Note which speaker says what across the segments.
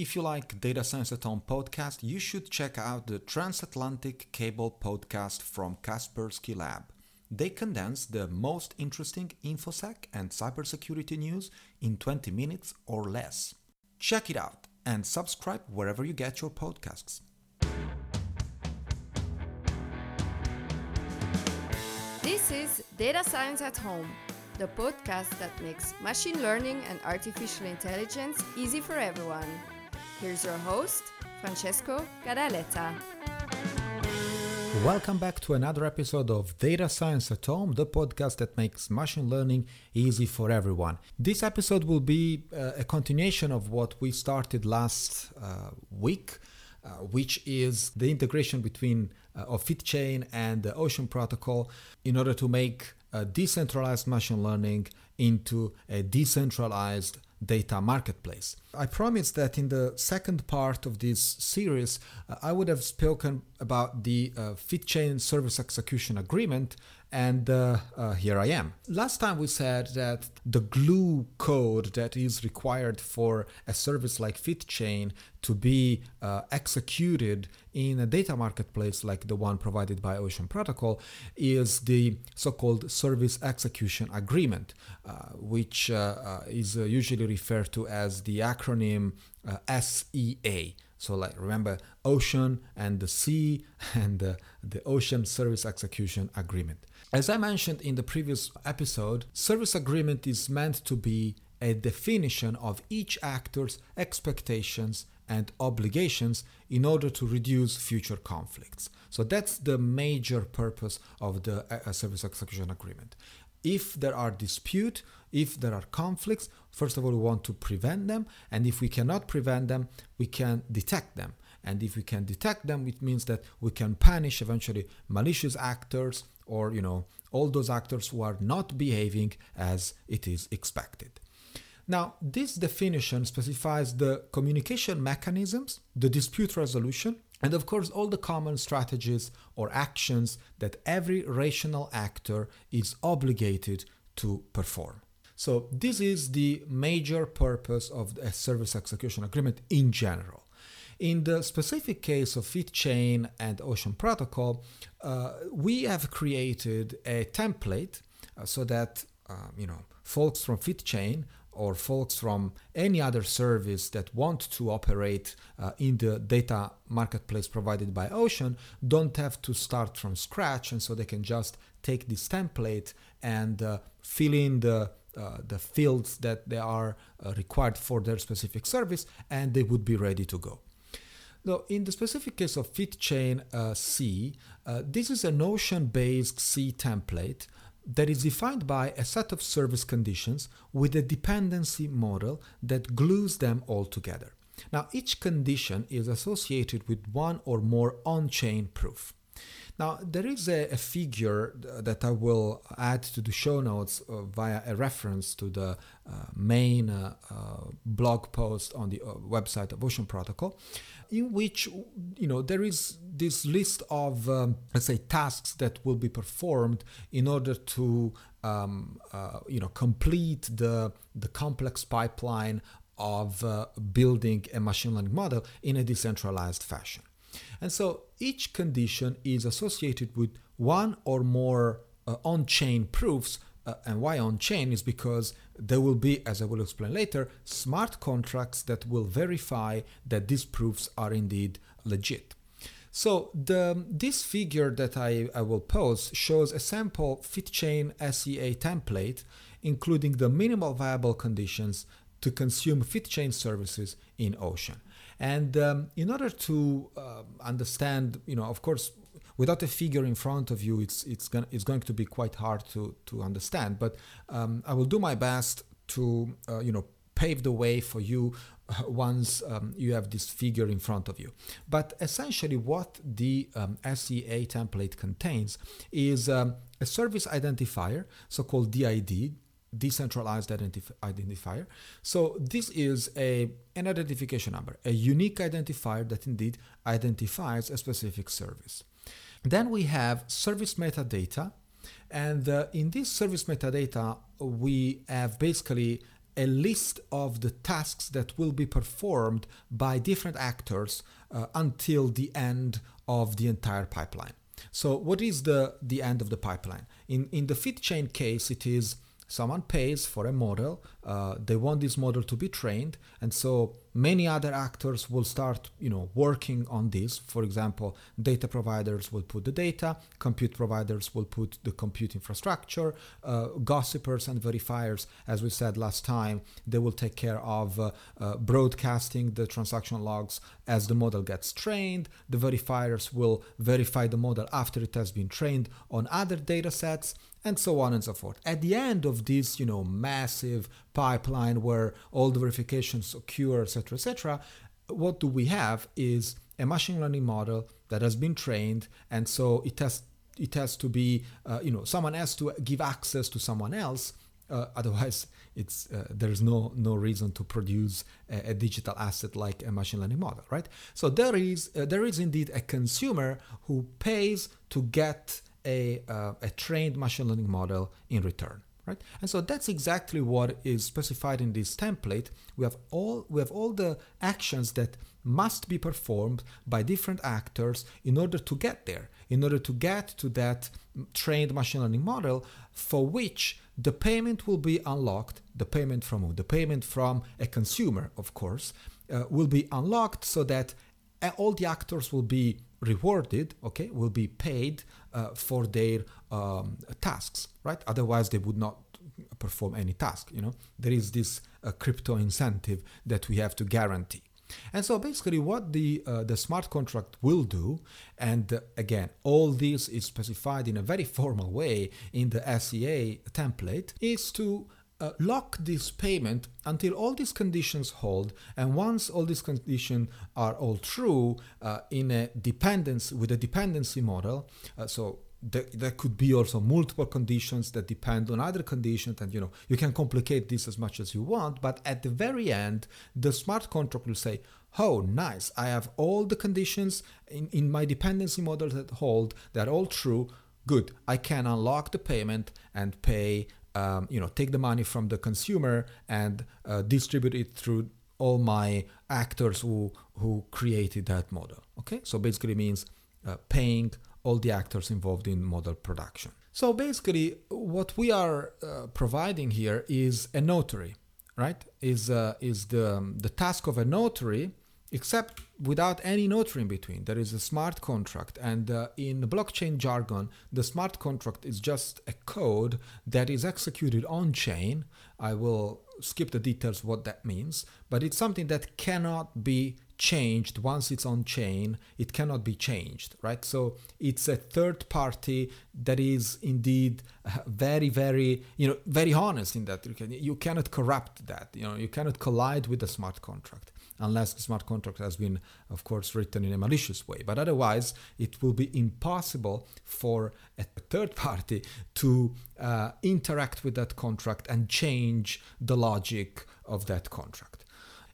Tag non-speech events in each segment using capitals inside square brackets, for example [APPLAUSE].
Speaker 1: If you like Data Science at Home podcast, you should check out the Transatlantic Cable podcast from Kaspersky Lab. They condense the most interesting InfoSec and cybersecurity news in 20 minutes or less. Check it out and subscribe wherever you get your podcasts.
Speaker 2: This is Data Science at Home, the podcast that makes machine learning and artificial intelligence easy for everyone. Here's your host, Francesco Gadaletta.
Speaker 1: Welcome back to another episode of Data Science at Home, the podcast that makes machine learning easy for everyone. This episode will be uh, a continuation of what we started last uh, week, uh, which is the integration between uh, of FitChain and the Ocean protocol in order to make decentralized machine learning into a decentralized data marketplace. I promised that in the second part of this series, uh, I would have spoken about the uh, FitChain Service Execution Agreement and uh, uh, here I am. Last time we said that the glue code that is required for a service like FitChain to be uh, executed in a data marketplace like the one provided by Ocean Protocol is the so called Service Execution Agreement, uh, which uh, uh, is usually referred to as the acronym SEA. So like remember ocean and the sea [LAUGHS] and the, the ocean service execution agreement. As I mentioned in the previous episode, service agreement is meant to be a definition of each actor's expectations and obligations in order to reduce future conflicts. So that's the major purpose of the uh, service execution agreement. If there are dispute, if there are conflicts, first of all we want to prevent them and if we cannot prevent them, we can detect them. And if we can detect them, it means that we can punish eventually malicious actors or you know all those actors who are not behaving as it is expected. Now, this definition specifies the communication mechanisms, the dispute resolution, and of course, all the common strategies or actions that every rational actor is obligated to perform. So, this is the major purpose of a service execution agreement in general. In the specific case of FitChain and Ocean Protocol, uh, we have created a template uh, so that um, you know folks from FitChain or folks from any other service that want to operate uh, in the data marketplace provided by Ocean don't have to start from scratch, and so they can just take this template and uh, fill in the uh, the fields that they are uh, required for their specific service, and they would be ready to go. Now, in the specific case of FitChain uh, SEA, uh, this is an Ocean-based SEA template that is defined by a set of service conditions with a dependency model that glues them all together. Now, each condition is associated with one or more on-chain proof. Now, there is a, a, figure that I will add to the show notes uh, via a reference to the uh, main uh, uh blog post on the uh, website of Ocean Protocol, in which you know there is this list of um, let's say tasks that will be performed in order to um, uh, you know complete the the complex pipeline of building a machine learning model in a decentralized fashion. And so each condition is associated with one or more uh, on chain proofs. Uh, and why on chain is because there will be, as I will explain later, smart contracts that will verify that these proofs are indeed legit. So the, this figure that I, I will post shows a sample FitChain SEA template, including the minimal viable conditions to consume FitChain services in Ocean. And um, in order to uh, understand, you know, of course, without a figure in front of you, it's it's going it's going to be quite hard to to understand. But um, I will do my best to uh, you know pave the way for you uh, once um, you have this figure in front of you. But essentially, what the um, SEA template contains is um, a service identifier, so called DID, decentralized identif- identifier. So this is a an identification number, a unique identifier that indeed identifies a specific service. Then we have service metadata, and uh, in this service metadata we have basically a list of the tasks that will be performed by different actors uh, until the end of the entire pipeline. So, what is the, the end of the pipeline? In, in the FitChain case, it is someone pays for a model uh, they want this model to be trained and so many other actors will start you know working on this. For example data providers will put the data compute providers will put the compute infrastructure uh, gossipers and verifiers as we said last time they will take care of uh, uh broadcasting the transaction logs as the model gets trained. The verifiers will verify the model after it has been trained on other data sets and so on and so forth. At the end of this, you know, massive pipeline where all the verifications occur, etc., etc., what do we have is a machine learning model that has been trained, and so it has it has to be, uh, you know, someone has to give access to someone else. Uh, [LAUGHS] otherwise, it's uh, there's no no reason to produce a, a, digital asset like a machine learning model, right? So there is uh, there is indeed a consumer who pays to get a, uh, a trained machine learning model in return. Right? And so that's exactly what is specified in this template. We have all we have all the actions that must be performed by different actors in order to get there, in order to get to that trained machine learning model for which the payment will be unlocked. The payment from who? The payment from a consumer, of course, uh, will be unlocked so that uh, all the actors will be rewarded, okay, will be paid uh, for their um, tasks, right? Otherwise, they would not perform any task. You know, there is this uh, crypto incentive that we have to guarantee. And so basically, what the uh, the smart contract will do, and uh, again, all this is specified in a very [LAUGHS] formal way in the SEA template, is to uh, lock this payment until all these conditions hold and once all these conditions are all true uh, in a dependency with a dependency model uh, so there, there could be also multiple conditions that depend on other conditions and you know you can complicate this as much as you want but at the very end the smart contract will say oh nice i have all the conditions in, in my dependency model that hold they're all true good i can unlock the payment and pay um, you know take the money from the consumer and uh, distribute it through all my actors who who created that model okay? So basically means uh, paying all the actors involved in model production. So basically what we are uh, providing here is a notary right? Is uh, is the um, the task of a notary except without any notary in between. There is a smart contract, and uh, in blockchain jargon, the smart contract is just a code that is executed on chain. I will skip the details what that means, but it's something that cannot be changed once it's on chain it cannot be changed right so it's a third party that is indeed uh, very very you know very honest in that you, can, you cannot corrupt that you know you cannot collide with the smart contract unless the smart contract has been, of course, written in a malicious way. But otherwise, it will be impossible for a third party to uh, interact with that contract and change the logic of that contract.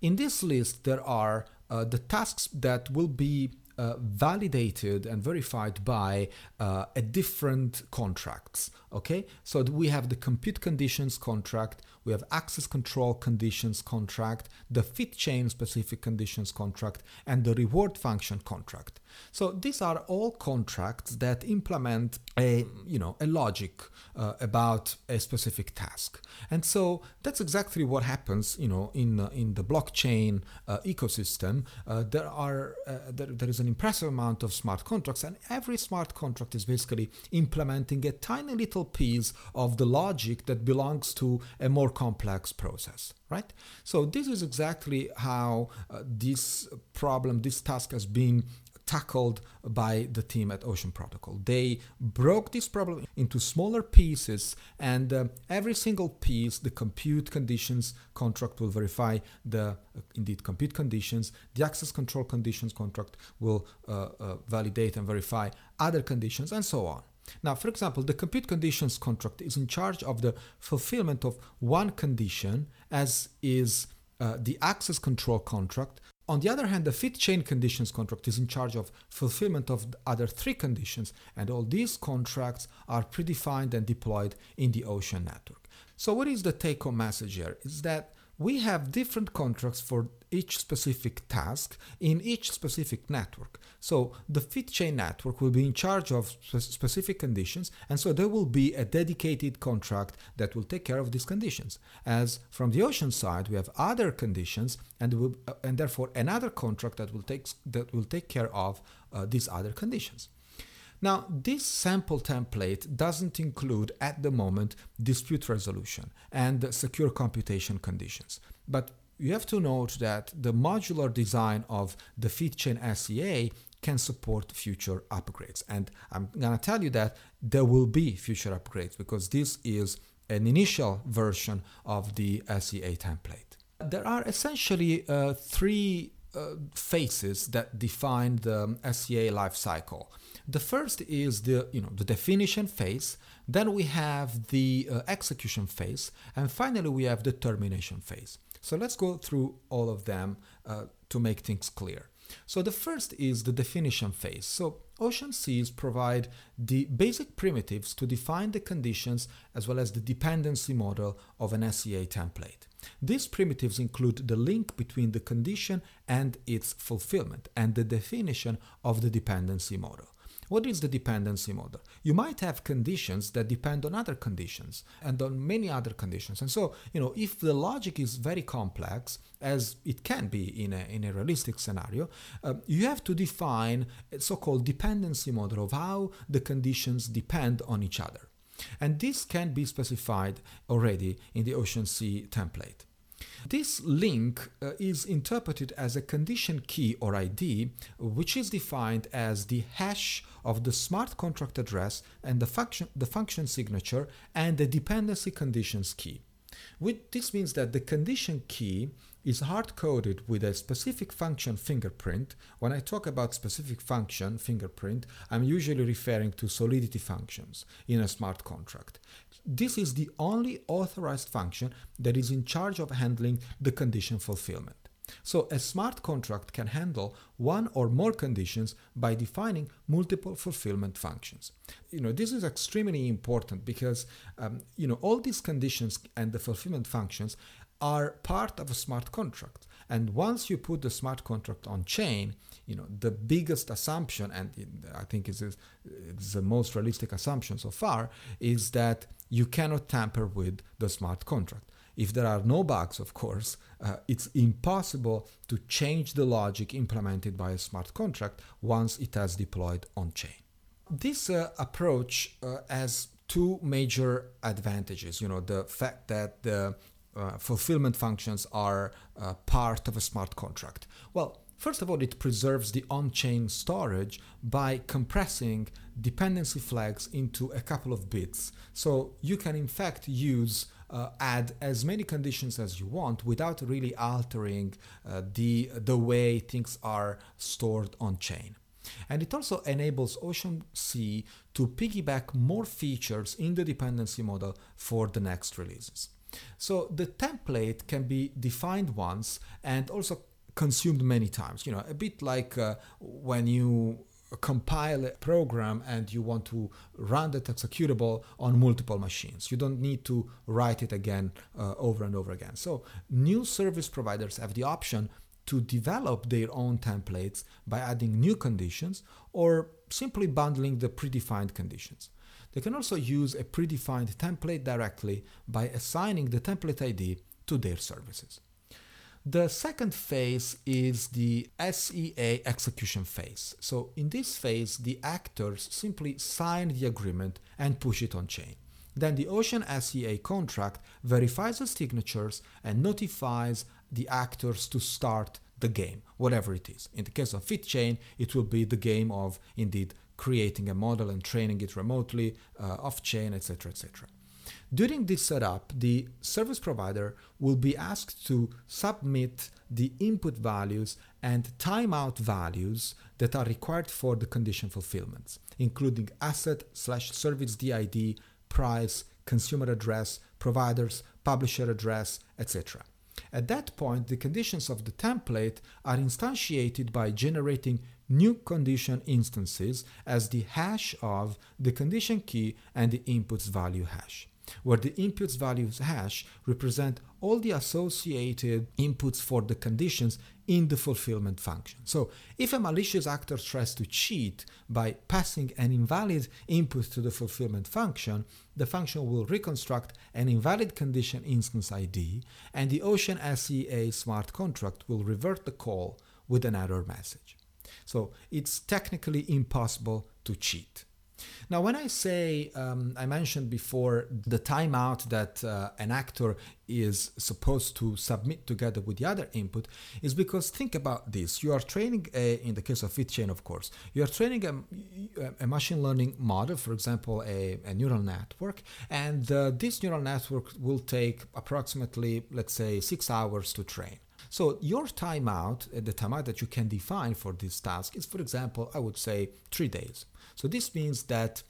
Speaker 1: In this list, there are uh, the tasks that will be uh, validated and verified by uh, a different contracts okay so we have the compute conditions contract we have access control conditions contract the FitChain specific conditions contract and the reward function contract. So these are all contracts that implement a you know a logic uh, about a specific task. And so that's exactly what happens you know in uh, in the blockchain uh, ecosystem. Uh, there are there, there is an impressive amount of smart contracts, and every smart contract is basically implementing a tiny little piece of the logic that belongs to a more complex process, right? So, this is exactly how uh, this problem, this task has been tackled by the team at Ocean Protocol. They broke this problem into smaller pieces, and uh, every single piece, the compute conditions contract will verify the uh, indeed compute conditions. The access control conditions contract will uh, uh validate and verify other conditions, and so on. Now, for example, the compute conditions contract is in charge of the fulfillment of one condition, as is uh, the access control contract, on the other hand, the FitChain conditions contract is in charge of fulfillment of the other three conditions, and all these contracts are predefined and deployed in the Ocean network. So, what is the take home message here? Is that we have different contracts for each specific task in each specific network. So the FitChain network will be in charge of specific conditions, and so there will be a dedicated contract that will take care of these conditions. As from the ocean side, we have other conditions, and will, uh, and therefore another contract that will take that will take care of uh, these other conditions. Now, this sample template doesn't include at the moment dispute resolution and secure computation conditions. But you have to note that the modular design of the FitChain SEA can support future upgrades. And I'm going to tell you that there will be future upgrades because this is an initial version of the SEA template. There are essentially uh, three uh, phases that define the SEA lifecycle. The first is the you know the definition phase. Then we have the uh, execution phase, and finally we have the termination phase. So let's go through all of them uh, to make things clear. So the first is the definition phase. So Ocean SEAs provide the basic primitives to define the conditions as well as the dependency model of an SEA template. These primitives include the link between the condition and its fulfillment and the definition of the dependency model. What is the dependency model? You might have conditions that depend on other conditions and on many other conditions. And so, you know, if the logic is very complex, as it can be in a, in a realistic scenario, uh, you have to define a so-called dependency model of how the conditions depend on each other. And this can be specified already in the Ocean SEA template. This link uh, is interpreted as a condition key or ID, which is defined as the hash of the smart contract address and the function, the function signature and the dependency conditions key. With, this means that the condition key is hard coded with a specific function fingerprint. When I talk about specific function fingerprint, I'm usually referring to solidity functions in a smart contract. This is the only authorized function that is in charge of handling the condition fulfillment. So a smart contract can handle one or more conditions by defining multiple fulfillment functions. You know, this is extremely important because um, you know all these conditions and the fulfillment functions are part of a smart contract. And once you put the smart contract on chain, you know the biggest assumption, and I think it's, the most realistic assumption so far, is that you cannot tamper with the smart contract. If there are no bugs, of course, uh, it's impossible to change the logic implemented by a smart contract once it has deployed on chain. This uh, approach uh, has two major advantages. You know, the fact that the uh, fulfillment functions are uh, part of a smart contract. Well, first of all, it preserves the on chain storage by compressing dependency flags into a couple of bits. So you can, in fact, use uh, add as many conditions as you want without really altering uh, the, the way things are stored on chain. And it also enables Ocean SEA to piggyback more features in the dependency model for the next releases. So the template can be defined once and also consumed many times. You know, a bit like uh, when you compile a program and you want to run that executable on multiple machines. You don't need to write it again uh, over and over again. So new service providers have the option to develop their own templates by adding new conditions or simply bundling the predefined conditions. They can also use a predefined template directly by assigning the template ID to their services. The second phase is the SEA execution phase. So in this phase, the actors simply sign the agreement and push it on chain. Then the Ocean SEA contract verifies the signatures and notifies the actors to start the game, whatever it is. In the case of FitChain, it will be the game of indeed creating a model and training it remotely, uh, off chain, etc. etc. During this setup, the service provider will be asked to submit the input values and timeout values that are required for the condition fulfillments, including asset slash service DID, price, consumer address, providers, publisher address, etc. At that point, the conditions of the template are instantiated by generating new condition instances as the hash of the condition key and the inputs value hash, where the inputs values hash represent all the associated inputs for the conditions in the fulfillment function. So if a malicious actor tries to cheat by passing an invalid input to the fulfillment function, the function will reconstruct an invalid condition instance ID, and the Ocean SEA smart contract will revert the call with an error message. So it's technically impossible to cheat. Now, when I say, um, I mentioned before the timeout that uh, an actor is supposed to submit together with the other input, is because think about this. You are training, a, in the case of FitChain, of course, you are training a, a machine learning model, for example, a, a neural network, and uh, this neural network will take approximately, let's say, six hours to train. So your timeout, uh, the timeout that you can define for this task is, for example, I would say three days. So this means that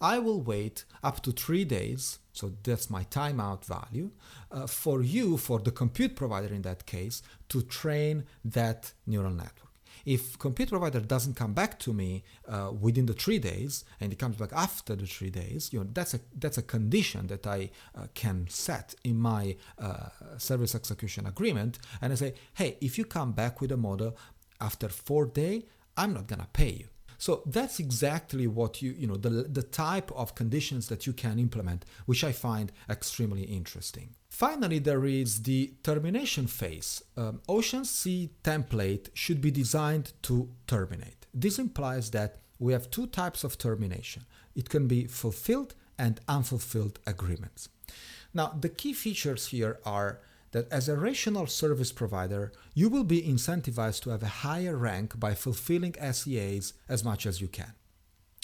Speaker 1: I will wait up to three days, so that's my timeout value, uh, for you, for the compute provider in that case, to train that neural network. If compute provider doesn't come back to me uh, within the three days and it comes back after the three days, you know that's a that's a condition that I uh, can set in my uh, service execution agreement, and I say, hey, if you come back with a model after four day, I'm not gonna pay you. So that's exactly what you, you know, the, the type of conditions that you can implement, which I find extremely interesting. Finally, there is the termination phase. Um, Ocean SEA template should be designed to terminate. This implies that we have two types of termination. It can be fulfilled and unfulfilled agreements. Now, the key features here are that as a rational service provider, you will be incentivized to have a higher rank by fulfilling SEAs as much as you can.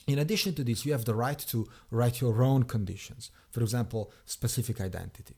Speaker 1: In addition to this, you have the right to write your own conditions, for example, specific identity.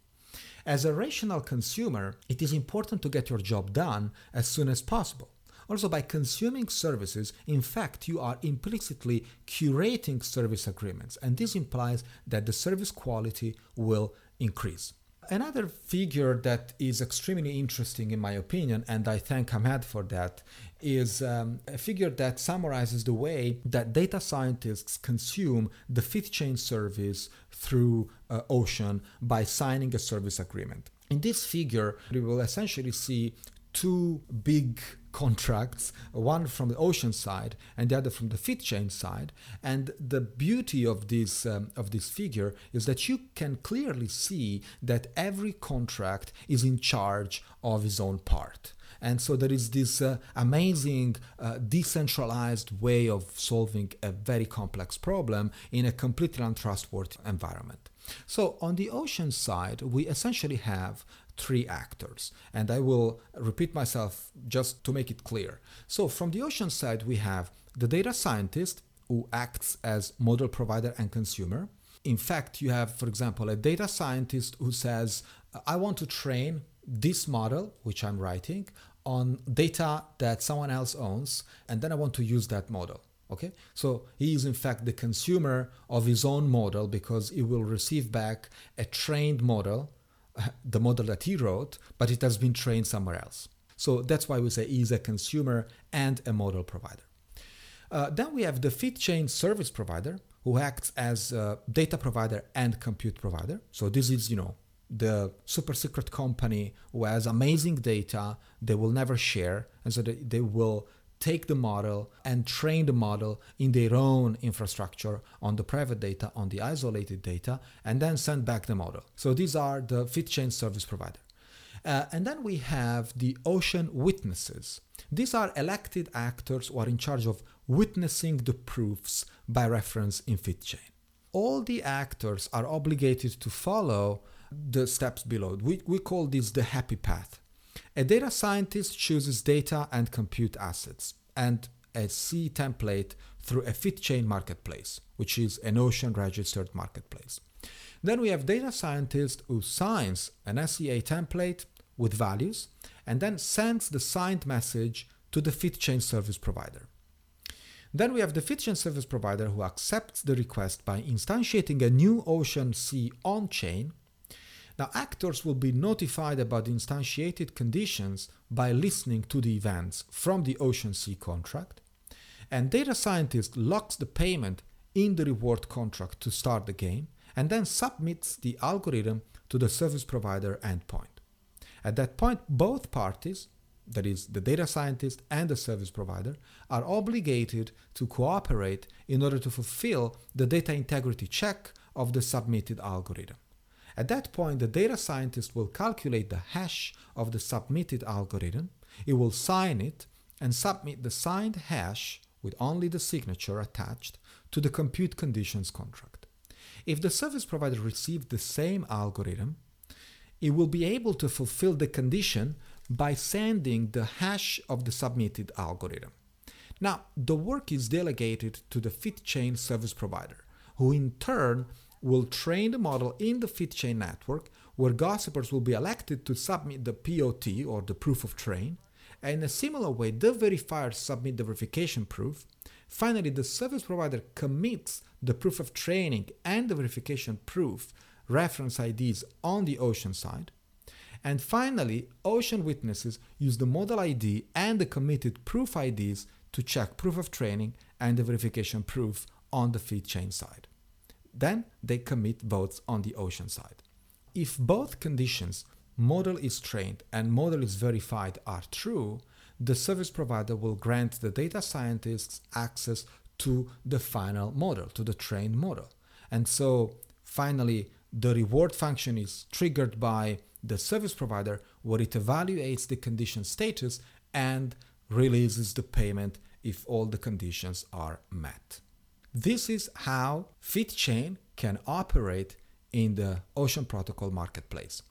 Speaker 1: As a rational consumer, it is important to get your job done as soon as possible. Also, by consuming services, in fact, you are implicitly curating service agreements, and this implies that the service quality will increase. Another figure that is extremely interesting, in my opinion, and I thank Ahmed for that, is um, a figure that summarizes the way that data scientists consume the FitChain service through uh, Ocean by signing a service agreement. In this figure, we will essentially see two big contracts, one from the ocean side and the other from the FitChain side. And the beauty of this um, of this figure is that you can clearly see that every contract is in charge of his own part. And so there is this uh, amazing uh, decentralized way of solving a very complex problem in a completely untrustworthy environment. So on the ocean side, we essentially have three actors. And I will repeat myself just to make it clear. So, from the ocean side, we have the data scientist who acts as model provider and consumer. In fact, you have, for example, a data scientist who says, I want to train this model, which I'm writing, on data that someone else owns, and then I want to use that model. Okay, so he is in fact the consumer of his own model because he will receive back a trained model [LAUGHS] the model that he wrote, but it has been trained somewhere else. So that's why we say he's a consumer and a model provider. Uh, then we have the feed FitChain service provider who acts as data provider and compute provider. So this is, you know, the super secret company who has amazing data they will never share, and so they, they will take the model and train the model in their own infrastructure on the private data, on the isolated data, and then send back the model. So these are the FitChain service provider. Uh, and then we have the ocean witnesses. These are elected actors who are in charge of witnessing the proofs by reference in FitChain. All the actors are obligated to follow the steps below. We, we call this the happy path. A data scientist chooses data and compute assets and a SEA template through a FitChain marketplace, which is an Ocean registered marketplace. Then we have data scientist who signs an SEA template with values and then sends the signed message to the FitChain service provider. Then we have the FitChain service provider who accepts the request by instantiating a new Ocean SEA on chain now, actors will be notified about instantiated conditions by listening to the events from the Ocean SEA contract, and data scientist locks the payment in the reward contract to start the game and then submits the algorithm to the service provider endpoint. At that point, both parties, that is, the data scientist and the service provider, are obligated to cooperate in order to fulfill the data integrity check of the submitted algorithm. At that point, the data scientist will calculate the hash of the submitted algorithm, it will sign it, and submit the signed hash with only the signature attached to the compute conditions contract. If the service provider received the same algorithm, it will be able to fulfill the condition by sending the hash of the submitted algorithm. Now, the work is delegated to the FitChain service provider, who in turn will train the model in the FitChain network, where gossipers will be elected to submit the POT or the proof of train, and in a similar way, the verifiers submit the verification proof. Finally, the service provider commits the proof of training and the verification proof reference IDs on the Ocean side. And finally, Ocean witnesses use the model ID and the committed proof IDs to check proof of training and the verification proof on the FitChain side. Then they commit votes on the Ocean side. If both conditions model is trained and model is verified are true, the service provider will grant the data scientists access to the final model, to the trained model. And so finally, the reward function is triggered by the service provider where it evaluates the condition status and releases the payment if all the conditions are met. This is how FitChain can operate in the Ocean Protocol marketplace.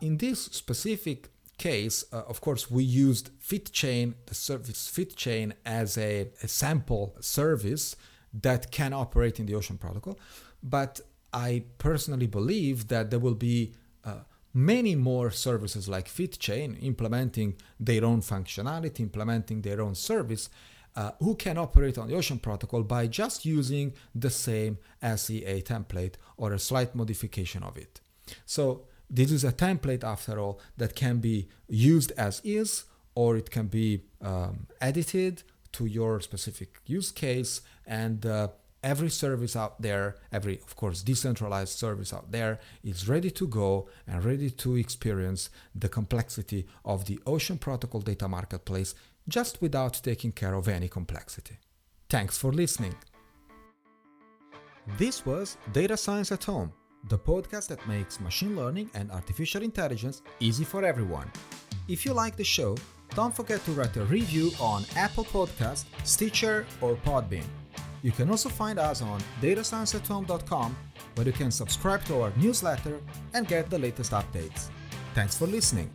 Speaker 1: In this specific case, uh, of course, we used FitChain, the service FitChain, as a, a, sample service that can operate in the Ocean Protocol. But I personally believe that there will be uh, many more services like FitChain implementing their own functionality, implementing their own service. Uh, who can operate on the Ocean Protocol by just using the same SEA template or a slight modification of it. So this is a template, after all, that can be used as is, or it can be um, edited to your specific use case. And uh, every service out there, every, of course, decentralized service out there, is ready to go and ready to experience the complexity of the Ocean Protocol data marketplace just without taking care of any complexity. Thanks for listening. This was Data Science at Home the podcast that makes machine learning and artificial intelligence easy for everyone. If you like the show, don't forget to write a review on Apple Podcast, Stitcher, or Podbean. You can also find us on datascienceathome.com where you can subscribe to our newsletter and get the latest updates. Thanks for listening.